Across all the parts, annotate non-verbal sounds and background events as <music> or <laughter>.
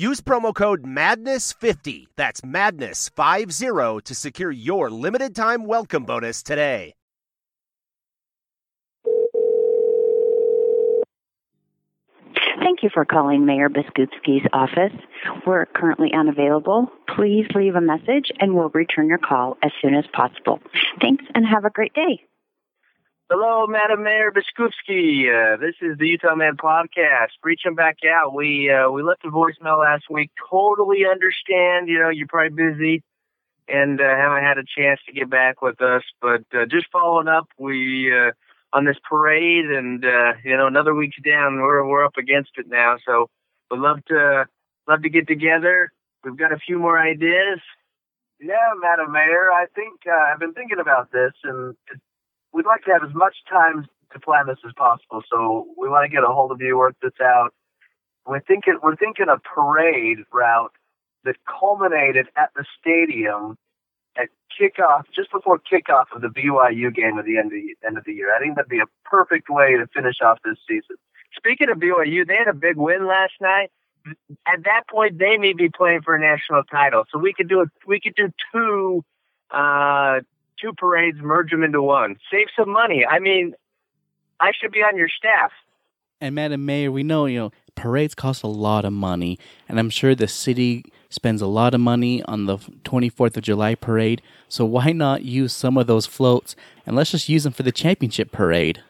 Use promo code MADNESS50, that's MADNESS50, to secure your limited time welcome bonus today. Thank you for calling Mayor Biskupski's office. We're currently unavailable. Please leave a message and we'll return your call as soon as possible. Thanks and have a great day. Hello, Madam Mayor Biskupski. Uh, this is the Utah Man podcast. Reaching back out. We uh, we left a voicemail last week. Totally understand. You know, you're probably busy and uh, haven't had a chance to get back with us. But uh, just following up, we uh, on this parade, and uh, you know, another week's down. We're we're up against it now, so we'd love to love to get together. We've got a few more ideas. Yeah, Madam Mayor, I think uh, I've been thinking about this, and we'd like to have as much time to plan this as possible. So we want to get a hold of you, work this out. We're thinking we're thinking a parade route that culminated at the stadium at kickoff, just before kickoff of the BYU game at the end of the end of the year. I think that'd be a perfect way to finish off this season. Speaking of BYU, they had a big win last night. At that point, they may be playing for a national title, so we could do it. We could do two, uh, two parades, merge them into one, save some money. I mean, I should be on your staff. And Madam Mayor, we know you know parades cost a lot of money, and I'm sure the city spends a lot of money on the 24th of July parade. So why not use some of those floats and let's just use them for the championship parade?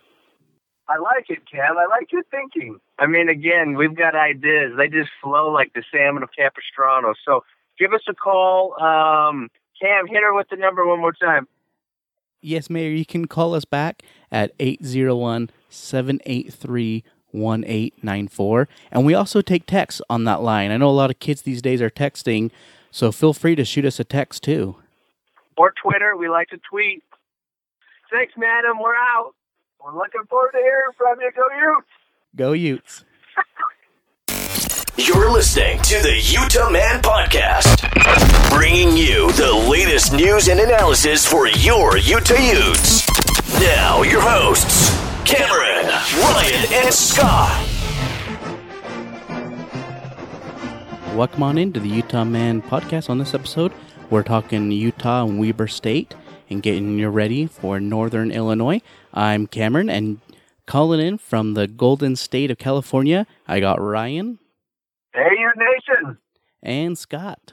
I like it, Cam. I like your thinking. I mean, again, we've got ideas. They just flow like the salmon of Capistrano. So give us a call. Um, Cam, hit her with the number one more time. Yes, Mayor, you can call us back at 801 783 1894. And we also take texts on that line. I know a lot of kids these days are texting, so feel free to shoot us a text too. Or Twitter. We like to tweet. Thanks, madam. We're out. We're looking forward to hearing from you. Go Utes. Go Utes. You're listening to the Utah Man Podcast, bringing you the latest news and analysis for your Utah Utes. Now, your hosts, Cameron, Ryan, and Scott. Welcome on into the Utah Man podcast. On this episode, we're talking Utah and Weber State and getting you ready for Northern Illinois. I'm Cameron and calling in from the Golden State of California. I got Ryan. You nation. And Scott.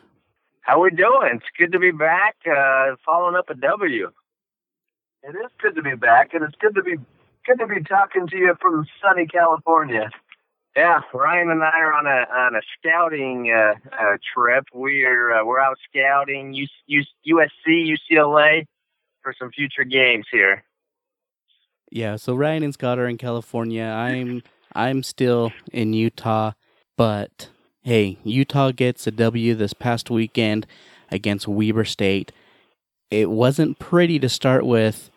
How we doing? It's good to be back. Uh, following up a W. It is good to be back, and it's good to be good to be talking to you from sunny California. Yeah, Ryan and I are on a on a scouting uh, uh, trip. We are uh, we're out scouting U, U, USC, UCLA for some future games here. Yeah, so Ryan and Scott are in California. I'm I'm still in Utah, but hey, Utah gets a W this past weekend against Weber State. It wasn't pretty to start with.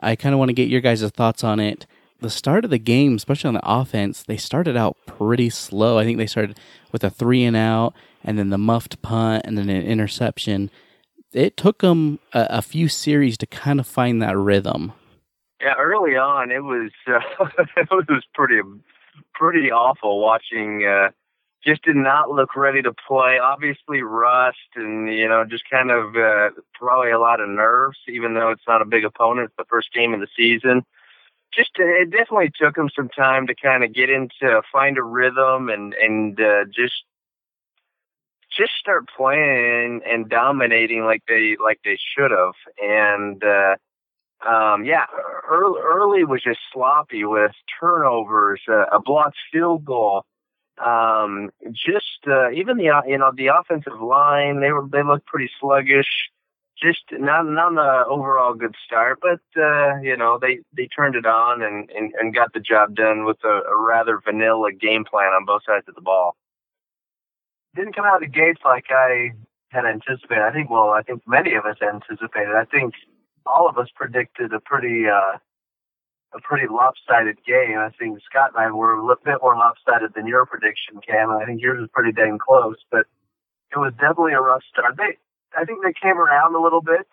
I kind of want to get your guys' thoughts on it. The start of the game, especially on the offense, they started out pretty slow. I think they started with a three and out, and then the muffed punt, and then an interception. It took them a, a few series to kind of find that rhythm. Yeah, early on, it was uh, <laughs> it was pretty pretty awful watching. Uh, just did not look ready to play. Obviously, rust and you know just kind of uh, probably a lot of nerves. Even though it's not a big opponent, the first game of the season. Just uh, it definitely took them some time to kind of get into find a rhythm and and uh, just just start playing and dominating like they like they should have. And uh, um, yeah, early, early was just sloppy with turnovers, uh, a blocked field goal Um, just uh, even the you know the offensive line, they were they looked pretty sluggish. Just not not the overall good start, but uh, you know they they turned it on and and, and got the job done with a, a rather vanilla game plan on both sides of the ball. Didn't come out of the gates like I had anticipated. I think well, I think many of us anticipated. I think all of us predicted a pretty uh, a pretty lopsided game. I think Scott and I were a bit more lopsided than your prediction, Cam. I think yours was pretty dang close, but it was definitely a rough start. They, I think they came around a little bit.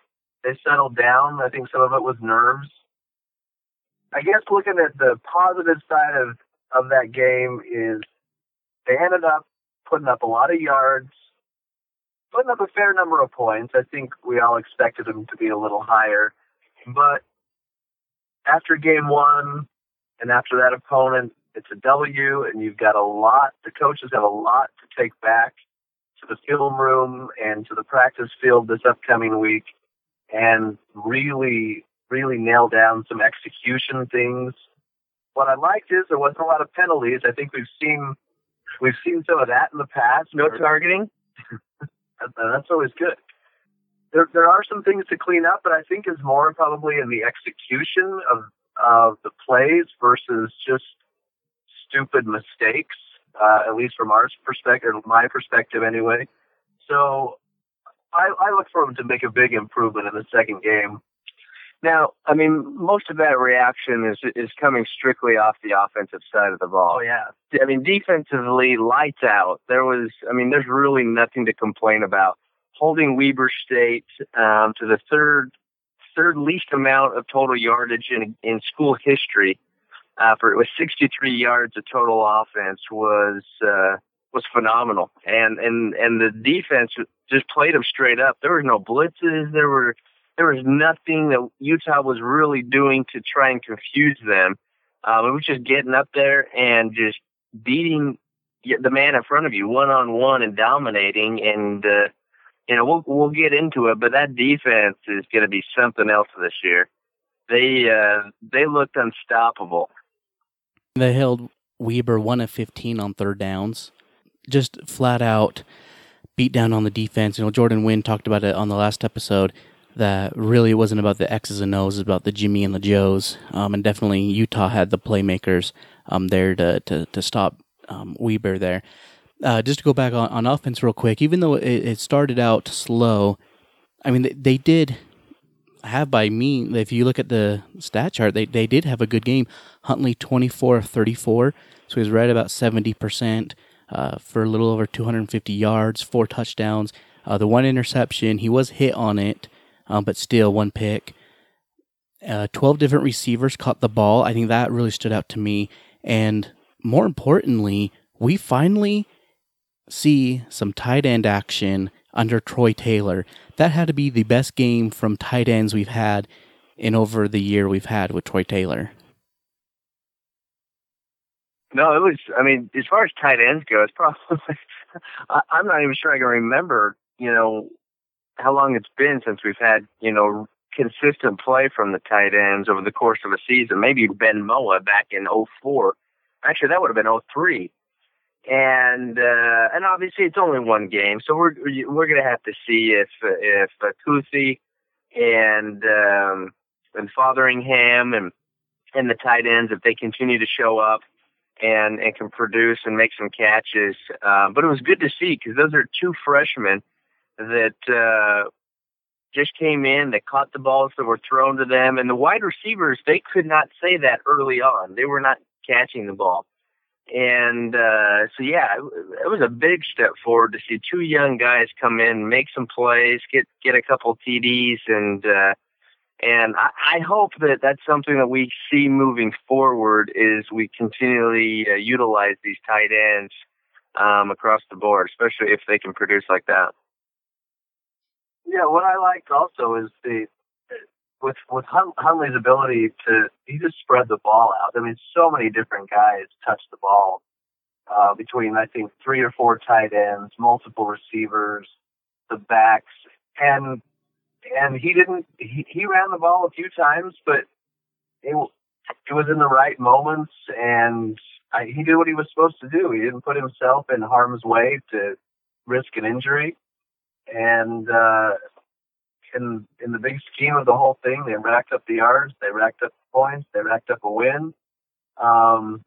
They settled down. I think some of it was nerves. I guess looking at the positive side of of that game is they ended up putting up a lot of yards, putting up a fair number of points. I think we all expected them to be a little higher, but after game one and after that opponent, it's a W, and you've got a lot. The coaches have a lot to take back to the film room and to the practice field this upcoming week, and really, really nail down some execution things. What I liked is there wasn't a lot of penalties. I think we've seen we've seen some of that in the past. No targeting. <laughs> That's always good there there are some things to clean up, but I think is more probably in the execution of of the plays versus just stupid mistakes. Uh, at least from our perspective, my perspective anyway. So I, I look for him to make a big improvement in the second game. Now, I mean, most of that reaction is is coming strictly off the offensive side of the ball. Oh yeah. I mean, defensively, lights out. There was, I mean, there's really nothing to complain about holding Weber State um, to the third third least amount of total yardage in in school history. Uh, for it was 63 yards of total offense was uh, was phenomenal, and and and the defense just played them straight up. There were no blitzes. There were there was nothing that Utah was really doing to try and confuse them. Um, it was just getting up there and just beating the man in front of you one on one and dominating. And uh, you know, we'll we'll get into it, but that defense is going to be something else this year. They uh, they looked unstoppable. They held Weber one of fifteen on third downs, just flat out beat down on the defense. You know, Jordan Wynn talked about it on the last episode that really wasn't about the X's and O's, it was about the Jimmy and the Joes. Um, and definitely Utah had the playmakers um, there to, to, to stop um, Weber there uh, just to go back on, on offense real quick, even though it, it started out slow, I mean, they, they, did have by me, if you look at the stat chart, they, they did have a good game. Huntley 24 of 34, so he was right about 70% uh, for a little over 250 yards, four touchdowns. Uh, the one interception, he was hit on it, um, but still one pick. Uh, 12 different receivers caught the ball. I think that really stood out to me. And more importantly, we finally see some tight end action under Troy Taylor. That had to be the best game from tight ends we've had in over the year we've had with Troy Taylor. No, it was. I mean, as far as tight ends go, it's probably. <laughs> I'm not even sure I can remember. You know, how long it's been since we've had you know consistent play from the tight ends over the course of a season. Maybe Ben Moa back in '04. Actually, that would have been '03 and uh, and obviously it's only one game, so we're we're gonna have to see if if uh, Kuithe and um, and Fotheringham and and the tight ends if they continue to show up and and can produce and make some catches. Uh, but it was good to see because those are two freshmen that uh, just came in, that caught the balls that were thrown to them, and the wide receivers they could not say that early on. They were not catching the ball. And uh, so, yeah, it, was a big step forward to see two young guys come in, make some plays, get get a couple TDs, and uh, and I, I hope that that's something that we see moving forward. Is we continually uh, utilize these tight ends um, across the board, especially if they can produce like that. Yeah, what I liked also is the with with Huntley's ability to he just spread the ball out. I mean, so many different guys touch the ball uh, between I think three or four tight ends, multiple receivers, the backs, and and he didn't he, he ran the ball a few times, but it it was in the right moments and I, he did what he was supposed to do. He didn't put himself in harm's way to risk an injury. And uh, in in the big scheme of the whole thing, they racked up the yards, they racked up points, they racked up a win. Um,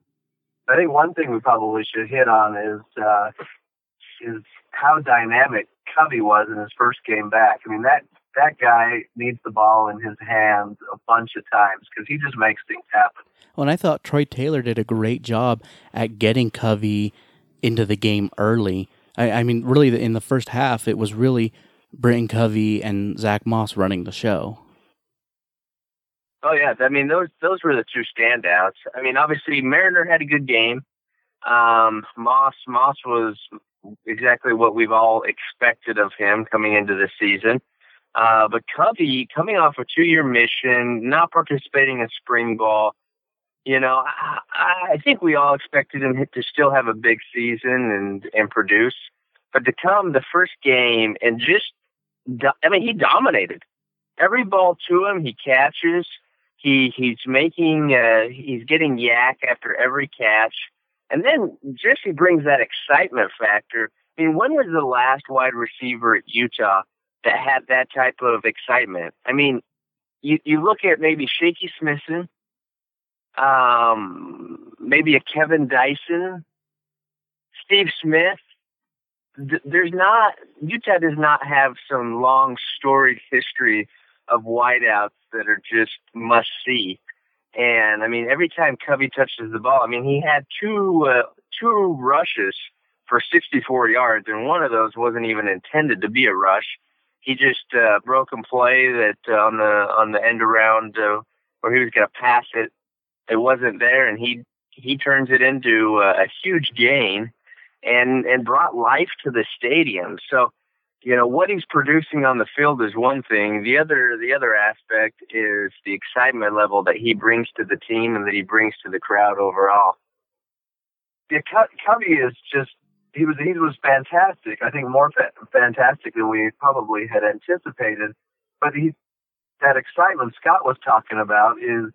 I think one thing we probably should hit on is uh, is how dynamic Covey was in his first game back. I mean that that guy needs the ball in his hands a bunch of times because he just makes things happen. Well, and I thought Troy Taylor did a great job at getting Covey into the game early. I, I mean, really, in the first half, it was really Britain Covey and Zack Moss running the show. Oh yeah, I mean those those were the two standouts. I mean, obviously Mariner had a good game. Um, Moss Moss was exactly what we've all expected of him coming into the season. Uh, but Covey, coming off a two-year mission, not participating in spring ball, you know, I, I think we all expected him to still have a big season and and produce. But to come the first game and just, I mean, he dominated every ball to him. He catches. He he's making uh, he's getting YAC after every catch, and then just he brings that excitement factor. I mean, when was the last wide receiver at Utah that had that type of excitement? I mean, you you look at maybe Shaky Smithson, um, maybe a Kevin Dyson, Steve Smith. There's not Utah does not have some long storied history of wideouts that are just must see. And I mean, every time Covey touches the ball, I mean, he had two uh, two rushes for 64 yards, and one of those wasn't even intended to be a rush. He just uh, broken play that uh, on the on the end around uh, where he was going to pass it, it wasn't there, and he he turns it into uh, a huge gain, and and brought life to the stadium. So you know what he's producing on the field is one thing. The other the other aspect is the excitement level that he brings to the team and that he brings to the crowd overall. Yeah, Covey is just he was he was fantastic. I think more fa- fantastic than we probably had anticipated. But he that excitement Scott was talking about is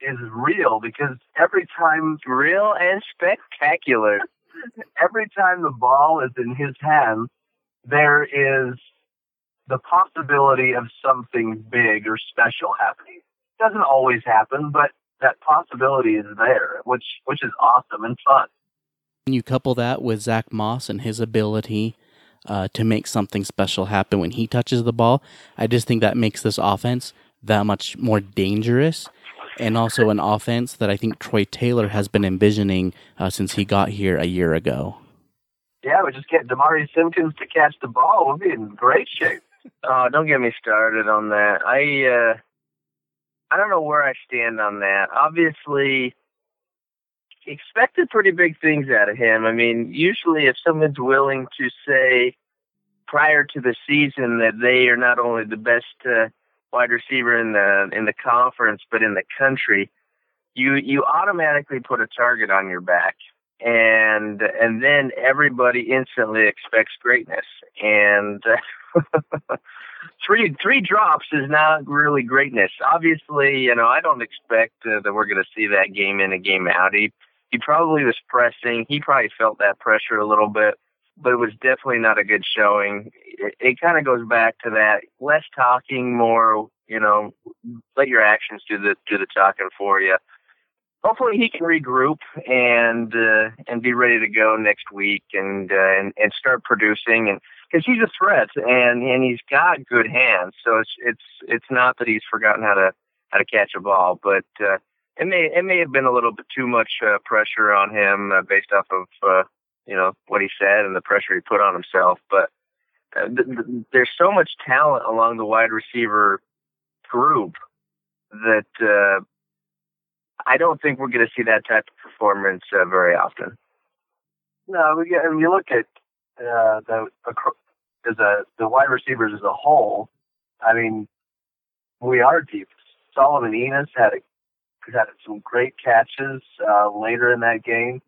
is real because every time real and spectacular. Every time the ball is in his hands there is the possibility of something big or special happening. It doesn't always happen, but that possibility is there, which which is awesome and fun. You couple that with Zack Moss and his ability uh, to make something special happen when he touches the ball. I just think that makes this offense that much more dangerous, and also an offense that I think Troy Taylor has been envisioning uh, since he got here a year ago yeah, we just get Demari Simpkins to catch the ball. We'll be in great shape. Oh, don't get me started on that. I uh I don't know where I stand on that. Obviously, expected pretty big things out of him. I mean, usually if someone's willing to say prior to the season that they are not only the best uh, wide receiver in the in the conference but in the country, you you automatically put a target on your back. And and then everybody instantly expects greatness. And <laughs> three three drops is not really greatness. Obviously you know i don't expect uh, that we're going to see that game in a game out. He he probably was pressing. He probably felt that pressure a little bit but it was definitely not a good showing. It, it kind of goes back to that less talking more you know let your actions do the do the talking for you hopefully he can regroup and uh, and be ready to go next week and uh, and, and start producing and because he's a threat and and he's got good hands. So it's it's it's not that he's forgotten how to how to catch a ball but uh, it may it may have been a little bit too much uh, pressure on him uh, based off of uh, you know what he said and the pressure he put on himself but uh, th- th- there's so much talent along the wide receiver group that uh, I don't think we're going to see that type of performance uh, very often. No, we get, and you look at uh, the as a the wide receivers as a whole. I mean, we are deep. Solomon Enis had a, had some great catches uh, later in that game.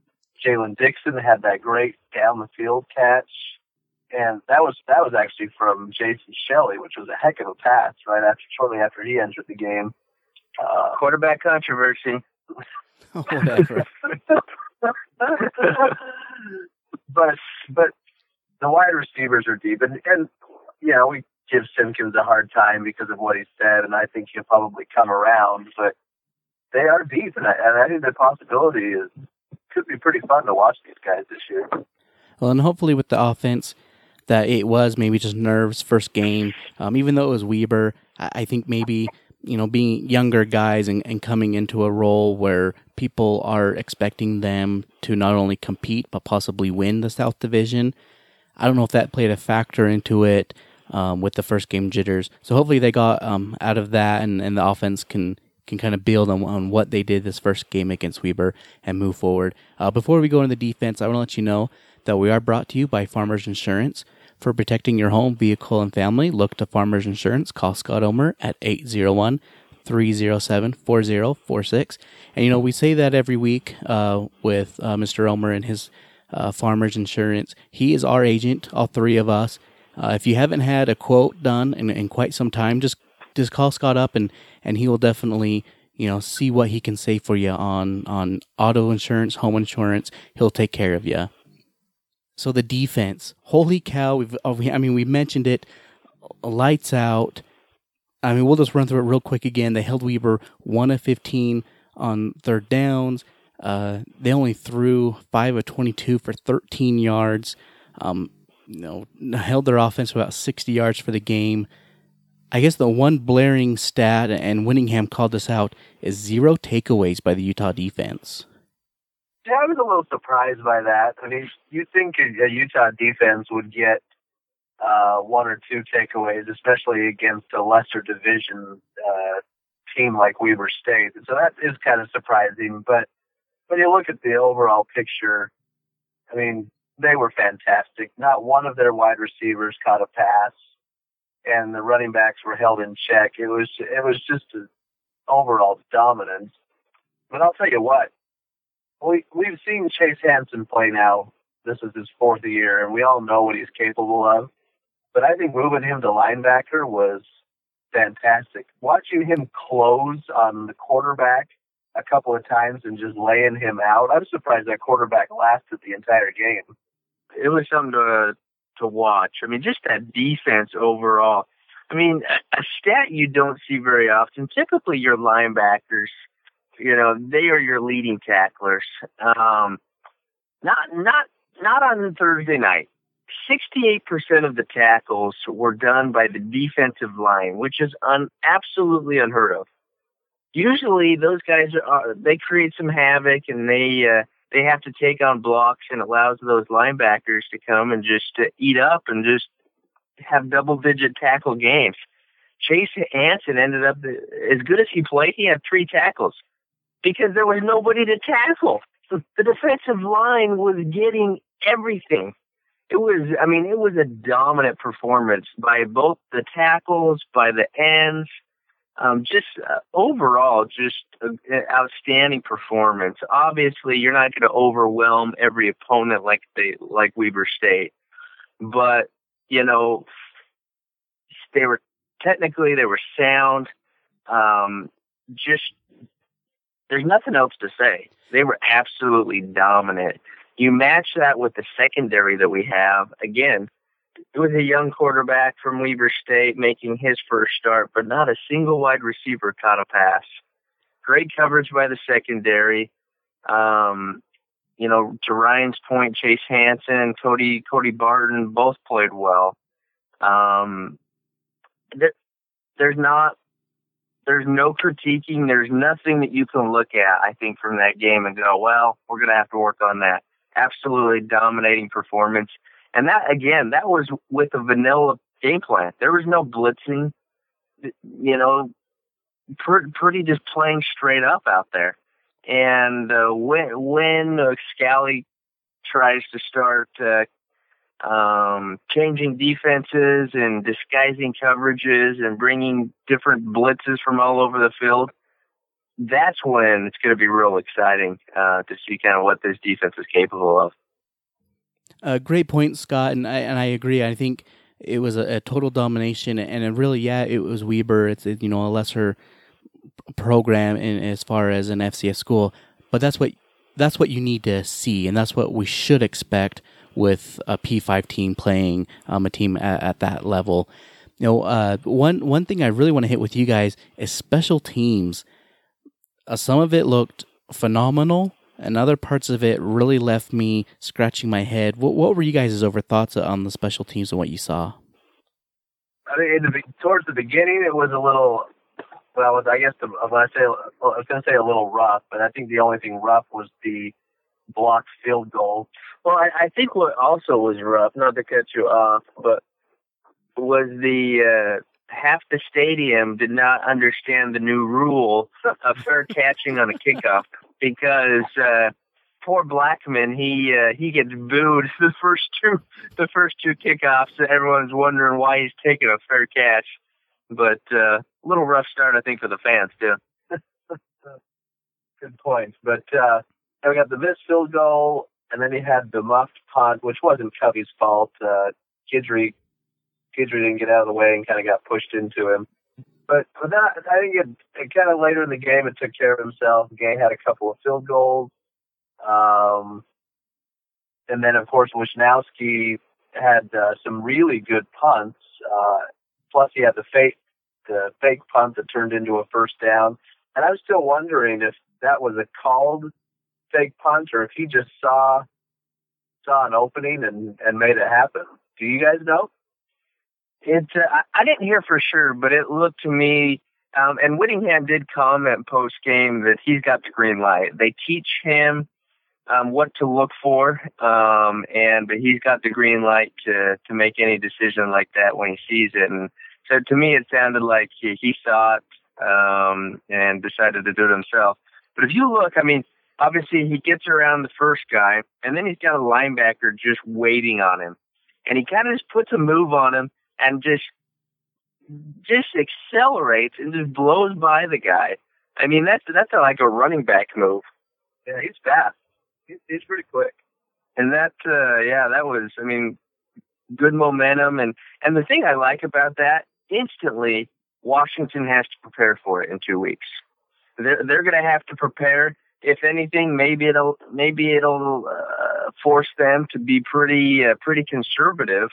Jaylen Dixon had that great down the field catch, and that was that was actually from Jason Shelley, which was a heck of a pass right after shortly after he entered the game. Uh, Quarterback controversy. <laughs> Whatever. <laughs> but but the wide receivers are deep, and and you know we give Simpkins a hard time because of what he said, and I think he'll probably come around, but they are deep, and I, and I think the possibility is could be pretty fun to watch these guys this year. Well, and hopefully with the offense that it was maybe just nerves first game. Um, even though it was Weber, I, I, think maybe you know being younger guys and, and coming into a role where people are expecting them to not only compete but possibly win the South Division. I don't know if that played a factor into it um, with the first game jitters. So hopefully they got um, out of that and, and the offense can can kind of build on, on what they did this first game against Weber and move forward. Uh, before we go into the defense, I want to let you know that we are brought to you by Farmers Insurance. For protecting your home, vehicle, and family, look to Farmers Insurance. Call Scott Omer at 801 307 4046. And you know, we say that every week uh, with uh, Mr. Omer and his uh, Farmers Insurance. He is our agent, all three of us. Uh, if you haven't had a quote done in, in quite some time, just just call Scott up and, and he will definitely you know see what he can say for you on on auto insurance, home insurance. He'll take care of you. So the defense, holy cow! We've, oh, I mean, we mentioned it, lights out. I mean, we'll just run through it real quick again. They held Weber one of fifteen on third downs. Uh, they only threw five of twenty-two for thirteen yards. Um, you know, held their offense about sixty yards for the game. I guess the one blaring stat, and Whittingham called this out, is zero takeaways by the Utah defense. Yeah, I was a little surprised by that. I mean, you'd think a, Utah defense would get uh, one or two takeaways, especially against a lesser division uh, team like Weber State. So that is kind of surprising. But when you look at the overall picture, I mean, they were fantastic. Not one of their wide receivers caught a pass, and the running backs were held in check. It was it was just an overall dominance. But I'll tell you what, we we've seen Chase Hansen play now. This is his fourth year, and we all know what he's capable of. But I think moving him to linebacker was fantastic. Watching him close on the quarterback a couple of times and just laying him out. I'm surprised that quarterback lasted the entire game. It was something to to watch. I mean, just that defense overall. I mean, a stat you don't see very often. Typically, your linebackers you know, they are your leading tacklers. Um, not not not on Thursday night. 68% of the tackles were done by the defensive line, which is un, absolutely unheard of. Usually, those guys are they create some havoc and they uh, they have to take on blocks and allows those linebackers to come and just uh, eat up and just have double digit tackle games. Chase Hansen ended up as good as he played. He had three tackles because there was nobody to tackle. The defensive line was getting everything. It was, I mean, it was a dominant performance by both the tackles, by the ends, um, just uh, overall, just an outstanding performance. Obviously, you're not going to overwhelm every opponent like they like Weber State, but you know, they were technically they were sound. Um, just there's nothing else to say. They were absolutely dominant. You match that with the secondary that we have. Again, it was a young quarterback from Weber State making his first start, but not a single wide receiver caught a pass. Great coverage by the secondary. Um, you know, to Ryan's point, Chase Hansen, Cody Cody Barton both played well. Um, there, there's not there's no critiquing. There's nothing that you can look at, I think, from that game and go, well, we're going to have to work on that. Absolutely dominating performance. And that, again, that was with a vanilla game plan. There was no blitzing, you know, pretty just playing straight up out there. And uh, when, when uh, Scalley tries to start uh, um, changing defenses and disguising coverages and bringing different blitzes from all over the field, that's when it's going to be real exciting uh, to see kind of what this defense is capable of. Uh, great point, Scott, and I and I agree. I think it was a, a total domination, and really, yeah, it was Weber. It's you know a lesser program in as far as an FCS school, but that's what that's what you need to see, and that's what we should expect with a P5 team playing um, a team at, at, that level. You know, uh, one one thing I really want to hit with you guys is special teams. Uh, some of it looked phenomenal, and other parts of it really left me scratching my head. What what were you guys' over thoughts on the special teams and what you saw? I mean, the, towards the beginning, it was a little. Well, I guess the, when I say I was going to say a little rough, but I think the only thing rough was the blocked field goal. Well, I, I think what also was rough, not to cut you off, but was the uh, half the stadium did not understand the new rule of fair catching on a kickoff because uh, poor Blackman he uh, he gets booed <laughs> the first two the first two kickoffs. Everyone's wondering why he's taking a fair catch, but uh, little rough start I think for the fans too. <laughs> Good point, but uh, we got the missed field goal, and then he had the muffed punt, which wasn't Covey's fault. Uh, Guidry Guidry didn't get out of the way and kind of got pushed into him. But but that I think it, it kind of later in the game it took care of himself. Gay had a couple of field goals, um, and then of course Wishnowsky had uh, some really good punts. Uh, plus he had the fake the fake punt that turned into a first down. And I was still wondering if that was a called fake punt or if he just saw saw an opening and and made it happen. Do you guys know? It, uh, I didn't hear for sure, but it looked to me, um, and Whittingham did comment post game that he's got the green light. They teach him um, what to look for, um, and but he's got the green light to to make any decision like that when he sees it. And so to me, it sounded like he, he saw it um, and decided to do it himself. But if you look, I mean, obviously he gets around the first guy, and then he's got a linebacker just waiting on him, and he kind of just puts a move on him and just just accelerates and just blows by the guy. I mean, that's that's like a running back move. Yeah, he's fast. He's, he's pretty quick. And that, uh, yeah, that was. I mean, good momentum. And and the thing I like about that, instantly, Washington has to prepare for it in two weeks. They're they're going to have to prepare. If anything, maybe it'll maybe it'll uh, force them to be pretty uh, pretty conservative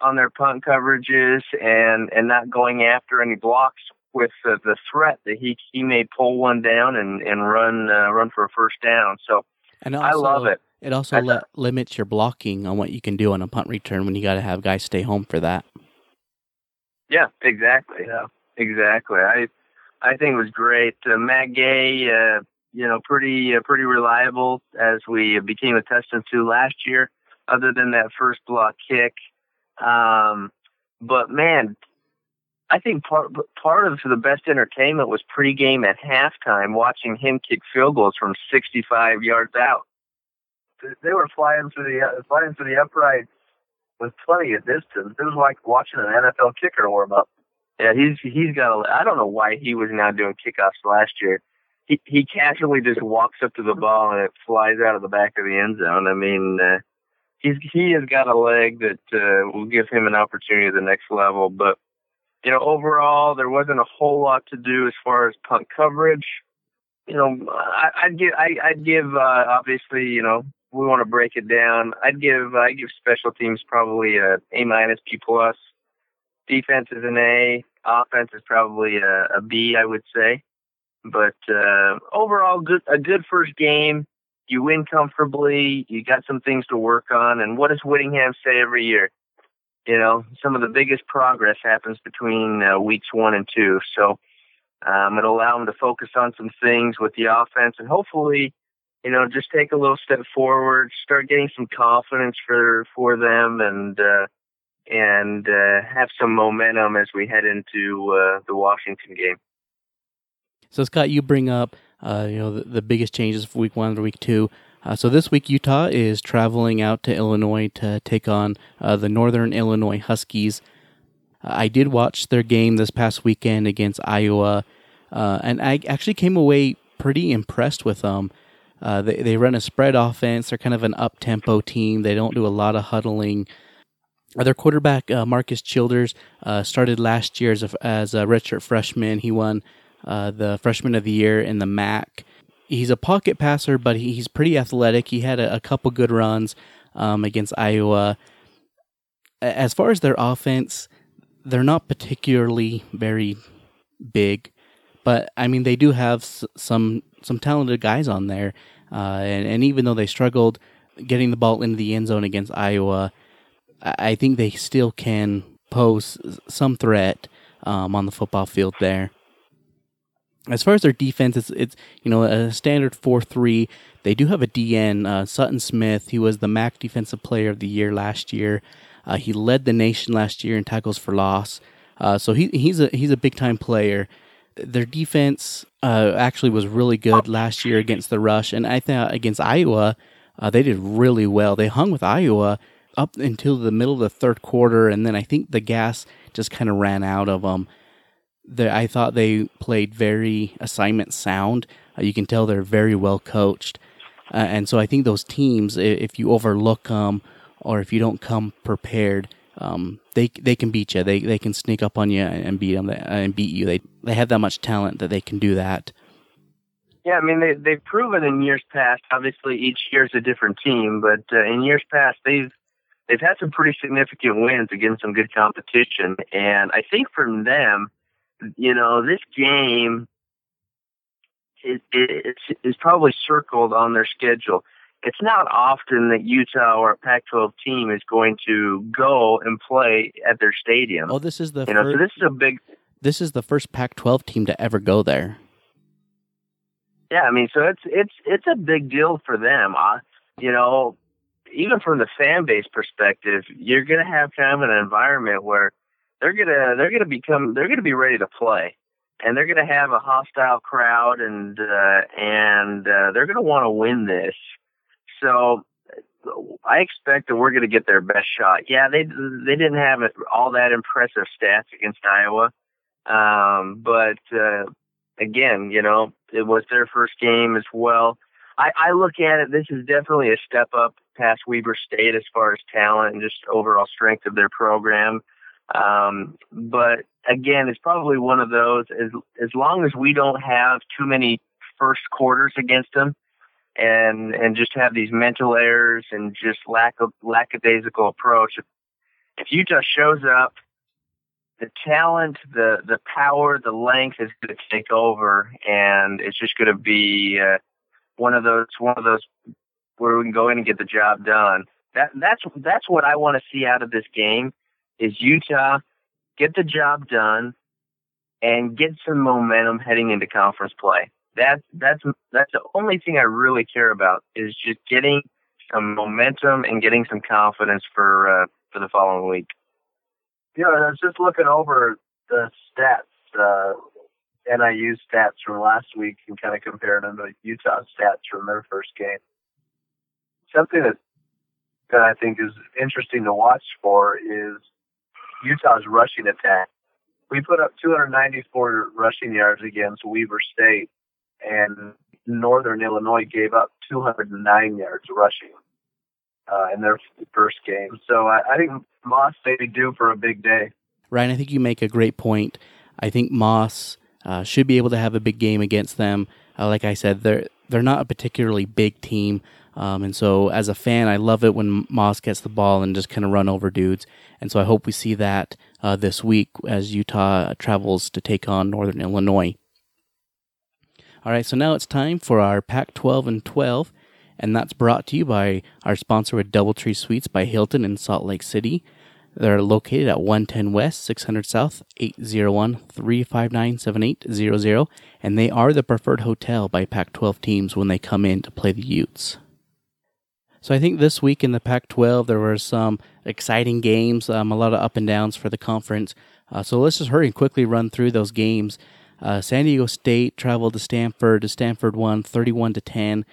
on their punt coverages and and not going after any blocks with the, the threat that he he may pull one down and and run uh, run for a first down. So also, I love it. It also le- limits your blocking on what you can do on a punt return when you got to have guys stay home for that. Yeah, exactly. Yeah, exactly. I I think it was great. Uh, Matt Gay, uh, you know, pretty uh, pretty reliable as we became accustomed to last year. Other than that first block kick, um, but man, I think part part of the best entertainment was pregame at halftime, watching him kick field goals from 65 yards out. They were flying through the uh, flying through the uprights with plenty of distance. It was like watching an NFL kicker warm up. Yeah, he's he's got. A, I don't know why he was not doing kickoffs last year. He he casually just walks up to the ball and it flies out of the back of the end zone. I mean, uh, he's he has got a leg that uh, will give him an opportunity at the next level. But you know, overall, there wasn't a whole lot to do as far as punt coverage. You know, I, I'd give I, I'd give uh, obviously you know we want to break it down. I'd give I give special teams probably a A minus B plus. Defense is an A. Offense is probably a, a B, I would say. But uh, overall, good a good first game you win comfortably, you got some things to work on, and what does Whittingham say every year? You know, some of the biggest progress happens between uh, weeks one and two. So um, it'll allow them to focus on some things with the offense, and hopefully, you know, just take a little step forward, start getting some confidence for for them, and uh, and uh, have some momentum as we head into uh, the Washington game. So Scott, you bring up uh, you know, the, the, biggest changes week one to week two. Uh, so this week, Utah is traveling out to Illinois to take on uh, the Northern Illinois Huskies. Uh, I did watch their game this past weekend against Iowa, uh, and I actually came away pretty impressed with them. Uh, they they run a spread offense. They're kind of an up tempo team. They don't do a lot of huddling. Their quarterback Marcus Childers started last year as a, as a redshirt freshman. He won uh, the freshman of the year in the MAC. He's a pocket passer, but he's pretty athletic. He had a, a couple good runs um, against Iowa. As far as their offense, they're not particularly very big, but I mean they do have some some talented guys on there, uh, and and even though they struggled getting the ball into the end zone against Iowa, I think they still can pose some threat um, on the football field there. As far as their defense, it's, it's you know a standard four three. They do have a DN, uh, Sutton Smith. He was the MAC Defensive Player of the Year last year. Uh, he led the nation last year in tackles for loss. Uh, so he he's a he's a big time player. Their defense uh, actually was really good last year against the rush, and I thought against Iowa uh, they did really well. They hung with Iowa up until the middle of the third quarter, and then I think the gas just kind of ran out of them. The, I thought they played very assignment sound. Uh, you can tell they're very well coached, uh, and so I think those teams, if you overlook them or if you don't come prepared, um, they they can beat you. They they can sneak up on you and beat them and beat you. They they have that much talent that they can do that. Yeah, I mean they they've proven in years past. Obviously, each year's a different team, but uh, in years past they've they've had some pretty significant wins against some good competition. And I think from them, you know, this game is, is, is probably circled on their schedule. It's not often that Utah or a Pac-12 team is going to go and play at their stadium. Oh, this is the you know, so this is a big. This is the first Pac-12 team to ever go there. Yeah, I mean, so it's it's it's a big deal for them. Uh, you know, even from the fan base perspective, you're going to have kind of an environment where they're gonna they're gonna become they're gonna be ready to play, and they're gonna have a hostile crowd, and uh, and uh, they're gonna want to win this. So I expect that we're gonna get their best shot. Yeah, they they didn't have all that impressive stats against Iowa, um, but uh, again, you know, it was their first game as well. I, I look at it. This is definitely a step up past Weber State as far as talent and just overall strength of their program. Um, but again, it's probably one of those as as long as we don't have too many first quarters against them, and and just have these mental errors and just lack of lackadaisical approach. If, Utah shows up, the talent, the the power, the length is going to take over, and it's just going to be. Uh, one of those one of those where we can go in and get the job done. That that's that's what I want to see out of this game is Utah get the job done and get some momentum heading into conference play. That's that's that's the only thing I really care about is just getting some momentum and getting some confidence for uh, for the following week. Yeah, I was just looking over the stats uh, NIU stats from last week and kind of compared them to Utah stats from their first game. Something that that I think is interesting to watch for is Utah's rushing attack. We put up 294 rushing yards against Weber State, and Northern Illinois gave up 209 yards rushing uh, in their first game. So I, I think Moss may be due for a big day. Ryan, I think you make a great point. I think Moss uh, should be able to have a big game against them. Uh, like I said, they're they're not a particularly big team, um, and so as a fan, I love it when Moss gets the ball and just kind of run over dudes. And so I hope we see that uh, this week as Utah travels to take on Northern Illinois. All right, so now it's time for our Pac 12 and 12, and that's brought to you by our sponsor with Doubletree Suites by Hilton in Salt Lake City. They're located at 110 West, 600 South, 801 359 7800, and they are the preferred hotel by Pac 12 teams when they come in to play the Utes. So I think this week in the Pac 12, there were some exciting games, um, a lot of up and downs for the conference. Uh, so let's just hurry and quickly run through those games. Uh, San Diego State traveled to Stanford. Stanford won 31 to 10.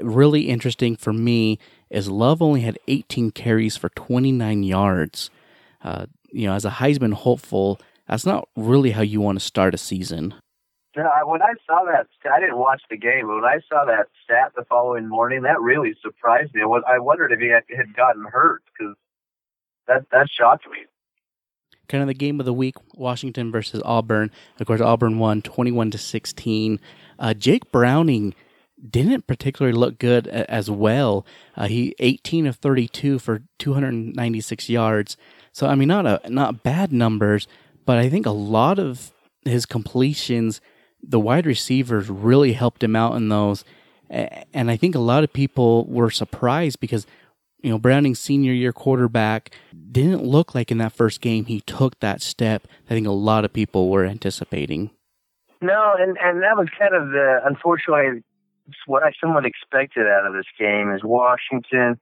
Really interesting for me is Love only had 18 carries for 29 yards uh, you know, as a Heisman hopeful, that's not really how you want to start a season. When I saw that, I didn't watch the game, but when I saw that stat the following morning, that really surprised me. I wondered if he had, gotten hurt because that that shocked me. kind of the game of the week: Washington versus Auburn. Of course, Auburn won twenty-one to sixteen. Uh, Jake Browning didn't particularly look good as well. Uh, he 18 of 32 for 296 yards. So I mean, not a not bad numbers, but I think a lot of his completions, the wide receivers really helped him out in those. And I think a lot of people were surprised because you know Browning's senior year quarterback didn't look like in that first game he took that step. I think a lot of people were anticipating. No, and and that was kind of the unfortunately what I somewhat expected out of this game is Washington.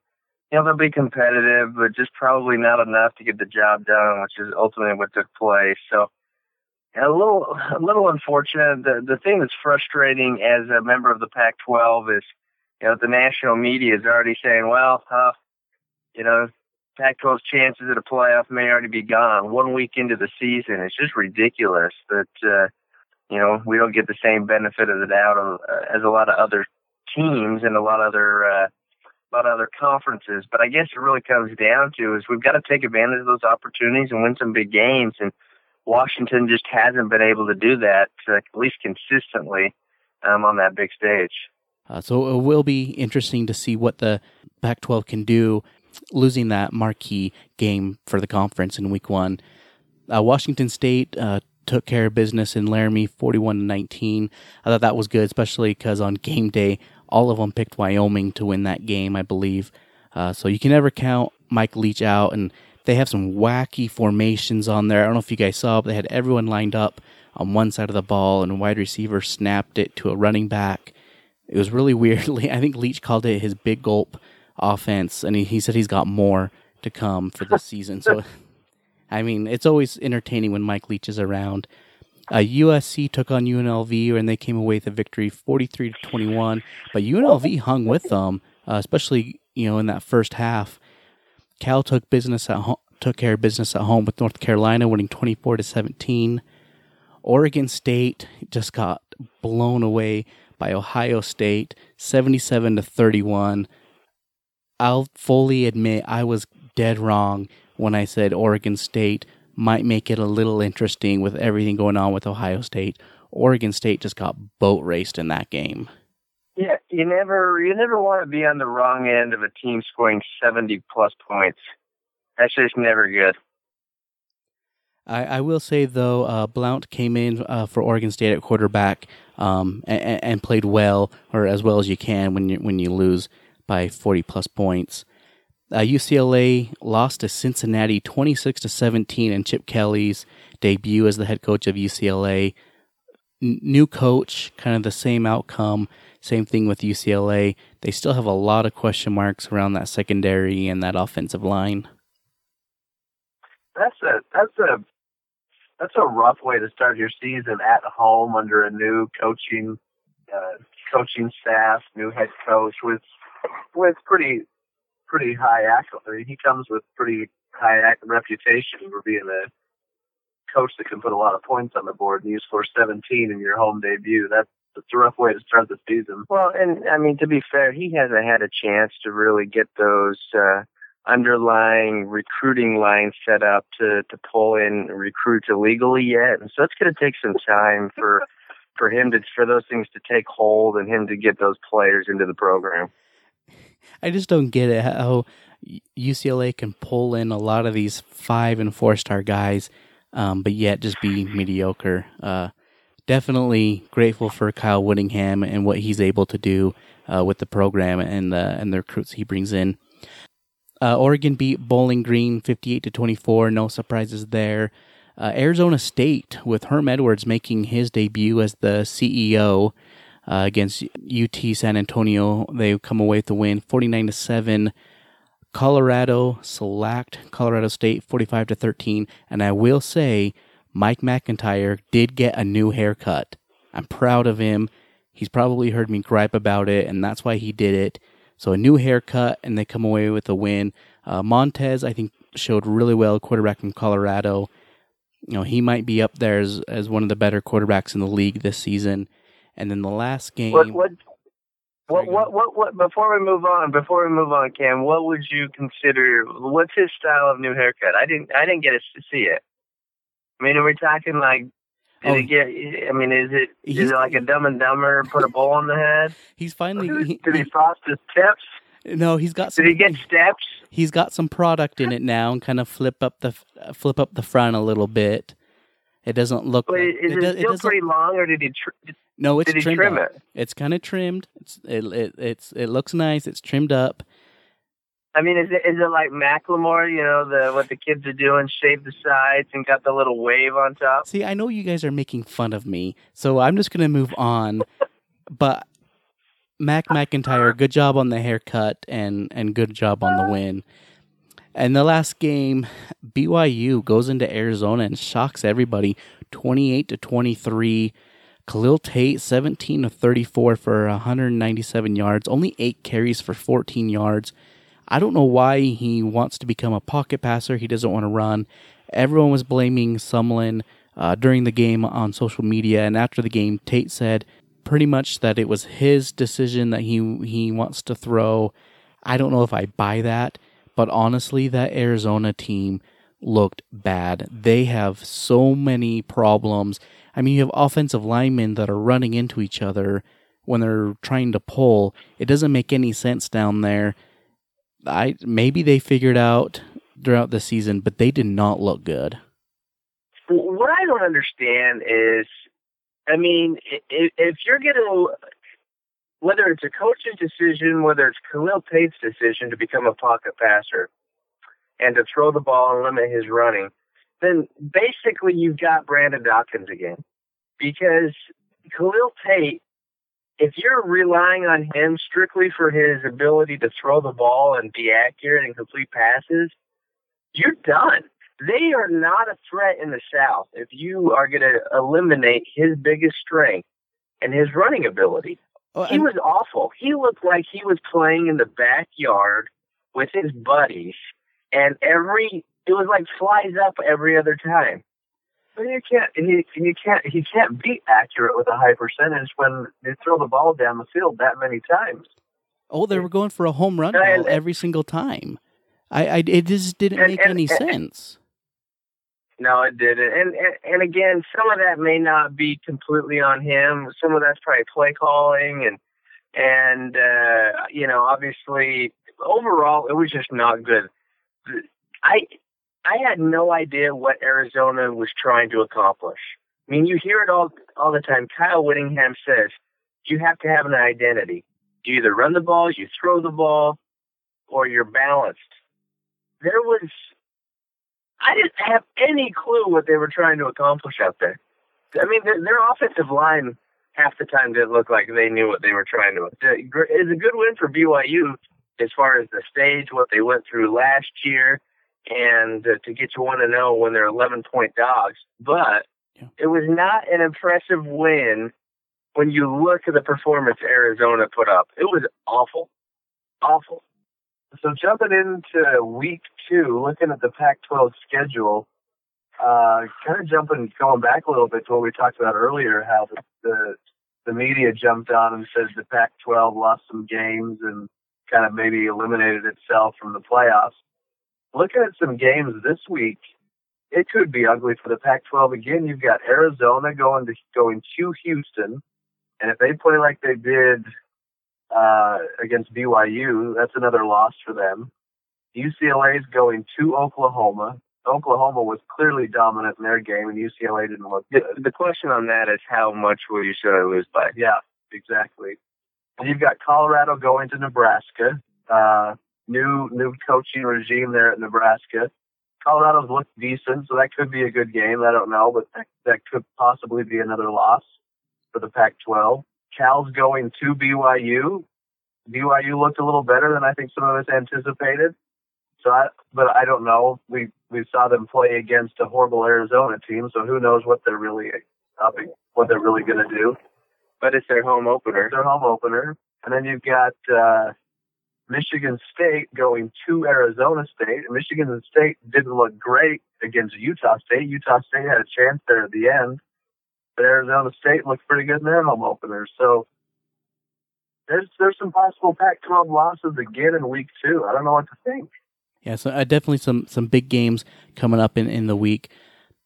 You know, they'll be competitive, but just probably not enough to get the job done, which is ultimately what took place. So, a little, a little unfortunate. The the thing that's frustrating as a member of the Pac-12 is, you know, the national media is already saying, well, uh, you know, Pac-12's chances at a playoff may already be gone one week into the season. It's just ridiculous that. uh you know, we don't get the same benefit of the doubt uh, as a lot of other teams and a lot of other uh, a lot of other conferences. But I guess it really comes down to is we've got to take advantage of those opportunities and win some big games. And Washington just hasn't been able to do that, uh, at least consistently, um, on that big stage. Uh, so it will be interesting to see what the Pac-12 can do, losing that marquee game for the conference in Week One. Uh, Washington State uh, took care of business in Laramie, forty-one to nineteen. I thought that was good, especially because on game day, all of them picked Wyoming to win that game, I believe. Uh, so you can never count Mike Leach out, and they have some wacky formations on there. I don't know if you guys saw, but they had everyone lined up on one side of the ball, and wide receiver snapped it to a running back. It was really <laughs> weird. I think Leach called it his big gulp offense, and he, he said he's got more to come for this season. So <laughs> I mean, it's always entertaining when Mike Leach is around. Uh, USC took on UNLV and they came away with a victory, forty-three to twenty-one. But UNLV hung with them, uh, especially you know in that first half. Cal took business at home, took care of business at home with North Carolina, winning twenty-four to seventeen. Oregon State just got blown away by Ohio State, seventy-seven to thirty-one. I'll fully admit I was dead wrong when I said Oregon State might make it a little interesting with everything going on with Ohio State. Oregon State just got boat raced in that game. Yeah, you never you never want to be on the wrong end of a team scoring seventy plus points. That's just never good. I, I will say though, uh, Blount came in uh, for Oregon State at quarterback um, and, and, played well, or as well as you can when you when you lose by forty plus points. Uh, UCLA lost to Cincinnati 26 to 17 in Chip Kelly's debut as the head coach of UCLA. N- new coach, kind of the same outcome. Same thing with UCLA. They still have a lot of question marks around that secondary and that offensive line. That's a that's a that's a rough way to start your season at home under a new coaching uh, coaching staff, new head coach with with pretty pretty high accolade. He comes with pretty high reputation for being a coach that can put a lot of points on the board. And you score 17 in your home debut. That's that's a rough way to start the season. Well, and I mean to be fair, he hasn't had a chance to really get those uh, underlying recruiting lines set up to to pull in recruits illegally yet, and so it's going to take some time for for him to for those things to take hold and him to get those players into the program. I just don't get it how UCLA can pull in a lot of these five and four star guys, um, but yet just be mediocre. Uh, definitely grateful for Kyle Whittingham and what he's able to do uh, with the program and the and the recruits he brings in. Uh, Oregon beat Bowling Green fifty eight to twenty four. No surprises there. Uh, Arizona State with Herm Edwards making his debut as the CEO uh, against UT San Antonio. They come away with the win, forty nine to seven. Colorado select Colorado State, forty five to thirteen. And I will say, Mike McIntyre did get a new haircut. I'm proud of him. He's probably heard me gripe about it, and that's why he did it. So a new haircut, and they come away with a win. Uh, Montez, I think, showed really well. Quarterback from Colorado. You know, he might be up there as, as one of the better quarterbacks in the league this season. And then the last game. What what what what what, what before we move on, before we move on, Cam, what would you consider? What's his style of new haircut? I didn't I didn't get to see it. I mean, are we talking like? Did Oh. he get? I mean, is it is it like a Dumb and Dumber? Put a bowl on the head? He's finally he, Did he frost his tips? no, he's got some Did he get steps? he's got some product in it now and kind of flip up the flip up the front a little bit. It doesn't look Wait, like is it, it still doesn't- pretty long, or did he? Tr- No, it's did he trimmed trim up. it? It's kind of trimmed. It's it, it it's it looks nice. It's trimmed up. I mean, is it is it like Macklemore? You know, the what the kids are doing, shave the sides and got the little wave on top. See, I know you guys are making fun of me, so I'm just gonna move on. but Mac McIntyre, good job on the haircut and and good job on the win. And the last game, BYU goes into Arizona and shocks everybody, twenty-eight to twenty-three. Khalil Tate, seventeen to thirty-four for 197 yards, only eight carries for 14 yards. I don't know why he wants to become a pocket passer. He doesn't want to run. Everyone was blaming Sumlin uh, during the game on social media, and after the game, Tate said pretty much that it was his decision that he he wants to throw. I don't know if I buy that, but honestly, that Arizona team looked bad. They have so many problems. I mean, you have offensive linemen that are running into each other when they're trying to pull. It doesn't make any sense down there. I maybe they figured out throughout the season, but they did not look good. What I don't understand is, I mean, if you're going to, whether it's a coach's decision, whether it's Khalil Tate's decision to become a pocket passer and to throw the ball and limit his running, then basically you've got Brandon Dawkins again. Because Khalil Tate, if you're relying on him strictly for his ability to throw the ball and be accurate and complete passes, you're done. They are not a threat in the South if you are going to eliminate his biggest strength and his running ability. Oh, He was awful. He looked like he was playing in the backyard with his buddies, and every it was like flies up every other time. But you can't he you can't he can't be accurate with a high percentage when you throw the ball down the field that many times. oh, they were going for a home run And- ball every single time. I, I it just didn't And- make and- any sense. No, it didn't. And, and and again, some of that may not be completely on him. Some of that's probably play calling and and uh, you know, obviously, overall, it was just not good. I I had no idea what Arizona was trying to accomplish. I mean, you hear it all all the time. Kyle Whittingham says you have to have an identity. You either run the ball, you throw the ball, or you're balanced. There was I didn't have any clue what they were trying to accomplish out there. I mean, their, their offensive line half the time didn't look like they knew what they were trying to. It's a good win for BYU as far as the stage, what they went through last year, and uh, to get to one and zero when they're eleven point dogs. But Yeah. it was not an impressive win when you look at the performance Arizona put up. It was awful, awful. So jumping into week two, looking at the Pac-12 schedule, uh, kind of jumping, going back a little bit to what we talked about earlier, how the the, the media jumped on and said the Pac-12 lost some games and kind of maybe eliminated itself from the playoffs. Looking at some games this week, it could be ugly for the Pac-12 again. You've got Arizona going to going to Houston, and if they play like they did uh, against BYU, that's another loss for them. UCLA is going to Oklahoma. Oklahoma was clearly dominant in their game, and UCLA didn't look The, good. the question on that is how much will you should I lose by? Yeah, exactly. And you've got Colorado going to Nebraska. Uh, new new coaching regime there at Nebraska. Colorado's looked decent, so that could be a good game. I don't know, but that, that could possibly be another loss for the Pac-12. Cal's going to BYU. BYU looked a little better than I think some of us anticipated. So, I, but I don't know. We we saw them play against a horrible Arizona team, so who knows what they're really up, what they're really going to do But it's their home opener. their home opener. And then you've got uh, Michigan State going to Arizona State. Michigan State didn't look great against Utah State. Utah State had a chance there at the end, but Arizona State looked pretty good in their home opener. So there's there's some possible Pac-12 losses again in week two. I don't know what to think. Yeah, so uh, definitely some some big games coming up in in the week.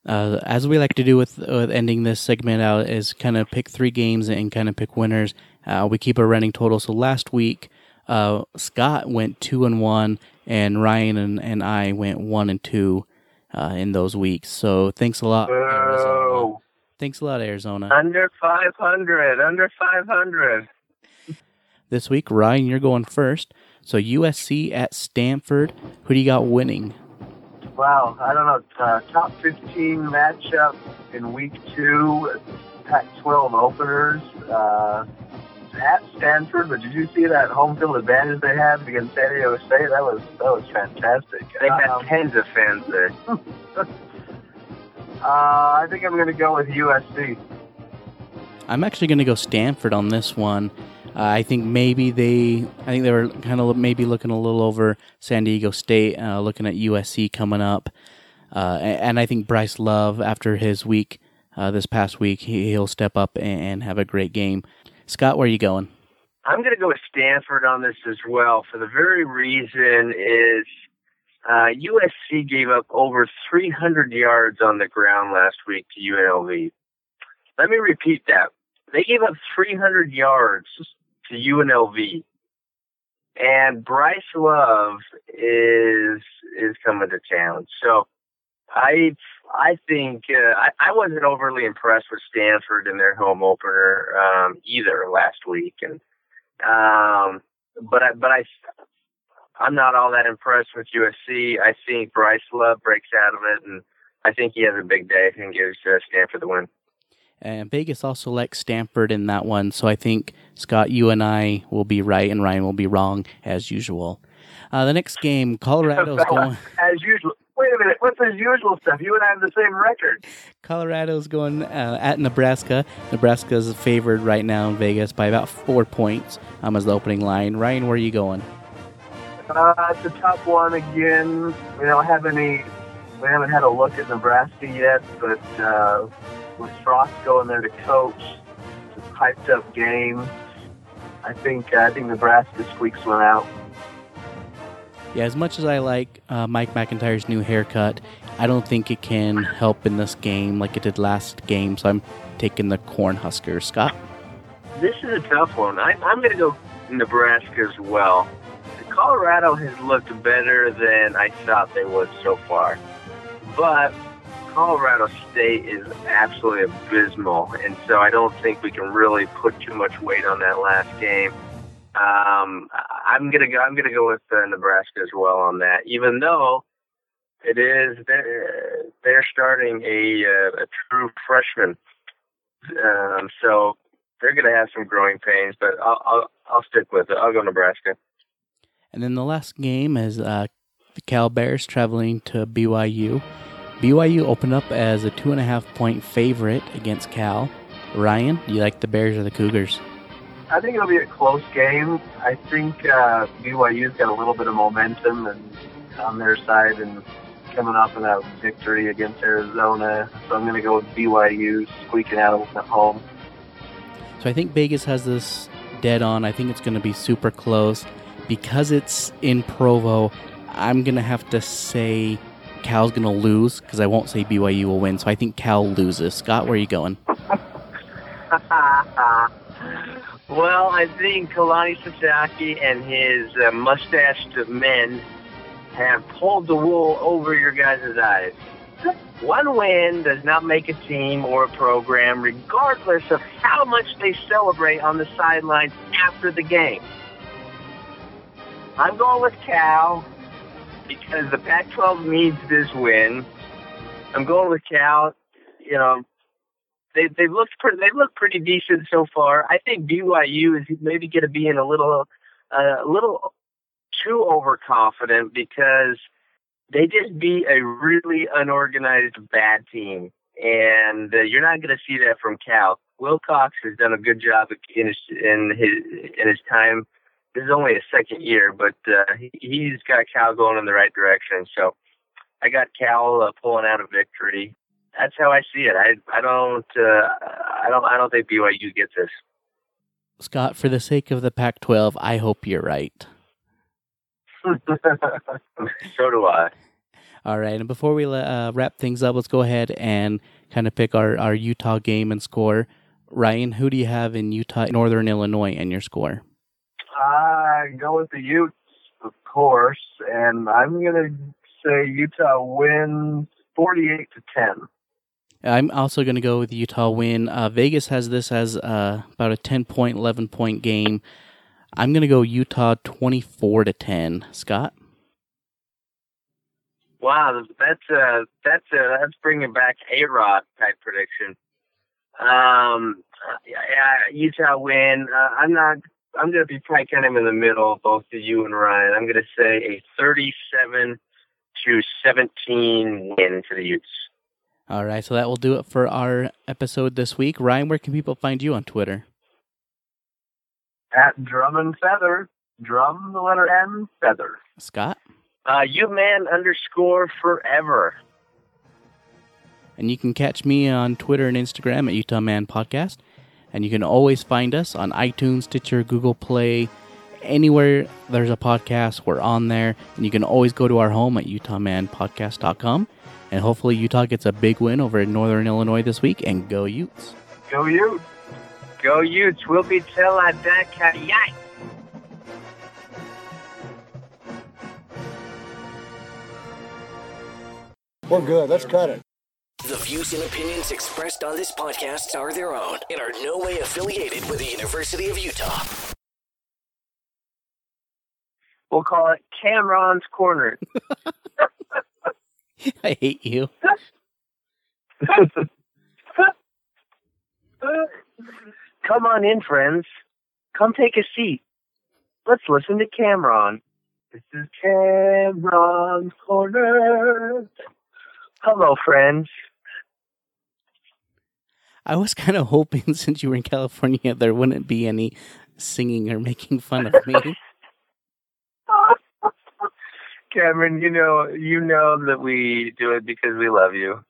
Uh, as we like to do with, with ending this segment out, is kind of pick three games and kind of pick winners. Uh, we keep a running total. So last week, uh, Scott went two and one, and Ryan and, and I went one and two uh, in those weeks. So thanks a lot, Arizona. Thanks a lot, Arizona. Under 500. Under 500. This week, Ryan, you're going first. So USC at Stanford. Who do you got winning? Wow, I don't know. Uh, top 15 matchup in week two, Pac-12 openers uh, at Stanford. But did you see that home field advantage they had against San Diego State? That was that was fantastic. They had um, tens of fans there. <laughs> uh, I think I'm going to go with USC. I'm actually going to go Stanford on this one. Uh, I think maybe they, I think they were kind of maybe looking a little over San Diego State, uh, looking at USC coming up, uh, and I think Bryce Love after his week uh, this past week, he, will step up and have a great game. Scott, where are you going? I'm going to go with Stanford on this as well. For the very reason is USC uh, gave up over 300 yards on the ground last week to UNLV. Let me repeat that. They gave up 300 yards to UNLV. And Bryce Love is is coming to town. So I I think uh, I, I wasn't overly impressed with Stanford in their home opener um, either last week, and um, but I but I I'm not all that impressed with USC. I think Bryce Love breaks out of it, and I think he has a big day and gives uh, Stanford the win. And Vegas also likes Stanford in that one. So I think, Scott, you and I will be right and Ryan will be wrong as usual. Uh, the next game, <laughs> Colorado's going. As usual. Wait a minute. What's his usual stuff? You and I have the same record. Colorado's going uh, at Nebraska. Nebraska's favored right now in Vegas by about four points um, as the opening line. Ryan, where are you going? Uh, it's a tough one again. We don't have any. We haven't had a look at Nebraska yet, but uh, with Frost going there to coach, it's a hyped up game. I think uh, I think Nebraska squeaks one out. Yeah, as much as I like uh, Mike McIntyre's new haircut, I don't think it can help in this game like it did last game. So I'm taking the Cornhuskers. Scott, this is a tough one. I, I'm going to go Nebraska as well. Colorado has looked better than I thought they would so far, but Colorado State is absolutely abysmal, and so I don't think we can really put too much weight on that last game. Um, I'm gonna go. I'm gonna go with uh, Nebraska as well on that, even though it is they're, they're starting a uh, a true freshman, um, so they're gonna have some growing pains. But I'll, I'll I'll stick with it. I'll go Nebraska. And then the last game is uh, the Cal Bears traveling to BYU. BYU opened up as a two and a half point favorite against Cal. Ryan, do you like the Bears or the Cougars? I think it'll be a close game. I think uh, BYU's got a little bit of momentum and on their side and coming off of that victory against Arizona. So I'm going to go with BYU squeaking out at home. So I think Vegas has this dead on. I think it's going to be super close. Because it's in Provo, I'm going to have to say Cal's going to lose because I won't say BYU will win. So I think Cal loses. Scott, where are you going? <laughs> well, I think Kalani Sitake and his uh, mustached men have pulled the wool over your guys' eyes. One win does not make a team or a program, regardless of how much they celebrate on the sidelines after the game. I'm going with Cal because the Pac-12 needs this win. I'm going with Cal. You know, they they've looked pretty they look pretty decent so far. I think BYU is maybe going to be in a little uh, a little too overconfident because they just beat a really unorganized bad team, and uh, you're not going to see that from Cal. Wilcox has done a good job in his in his in his time this is only his second year, but uh, he, has got Cal going in the right direction. So I got Cal uh, pulling out a victory. That's how I see it. I I don't uh, I don't I don't think BYU gets this. Scott, for the sake of the Pac-12, I hope you're right. <laughs> so do I. All right, and before we uh, wrap things up, let's go ahead and kind of pick our, our Utah game and score. Ryan, who do you have in Utah, Northern Illinois, and your score? I go with the Utes, of course, and I'm going to say Utah wins 48 to 10. I'm also going to go with Utah win. Uh, Vegas has this as uh, about a 10 point, 11 point game. I'm going to go Utah 24 to 10. Scott? Wow, that's uh, that's uh, that's bringing back a Rod type prediction. Um, yeah, Utah win. Uh, I'm not. I'm going to be probably kind of in the middle, both of you and Ryan. I'm going to say a 37 to 17 win for the Utes. All right, so that will do it for our episode this week. Ryan, where can people find you on Twitter? At Drum and Feather. Drum, the letter N, Feather. Scott? Uh, you man underscore forever. And you can catch me on Twitter and Instagram at Utah Man Podcast. And you can always find us on iTunes, Stitcher, Google Play, anywhere there's a podcast, we're on there. And you can always go to our home at UtahManPodcast.com. And hopefully Utah gets a big win over in Northern Illinois this week. And go Utes. Go Utes. Go Utes. We'll be till I die. We're good. Let's cut it. The views and opinions expressed on this podcast are their own and are no way affiliated with the University of Utah. We'll call it Cameron's Corner. <laughs> <laughs> I hate you. <laughs> Come on in, friends. Come take a seat. Let's listen to Cameron. This is Cameron's Corner. Hello, friends. I was kind of hoping <laughs> since you were in California there wouldn't be any singing or making fun of me. Cameron, you know, you know that we do it because we love you.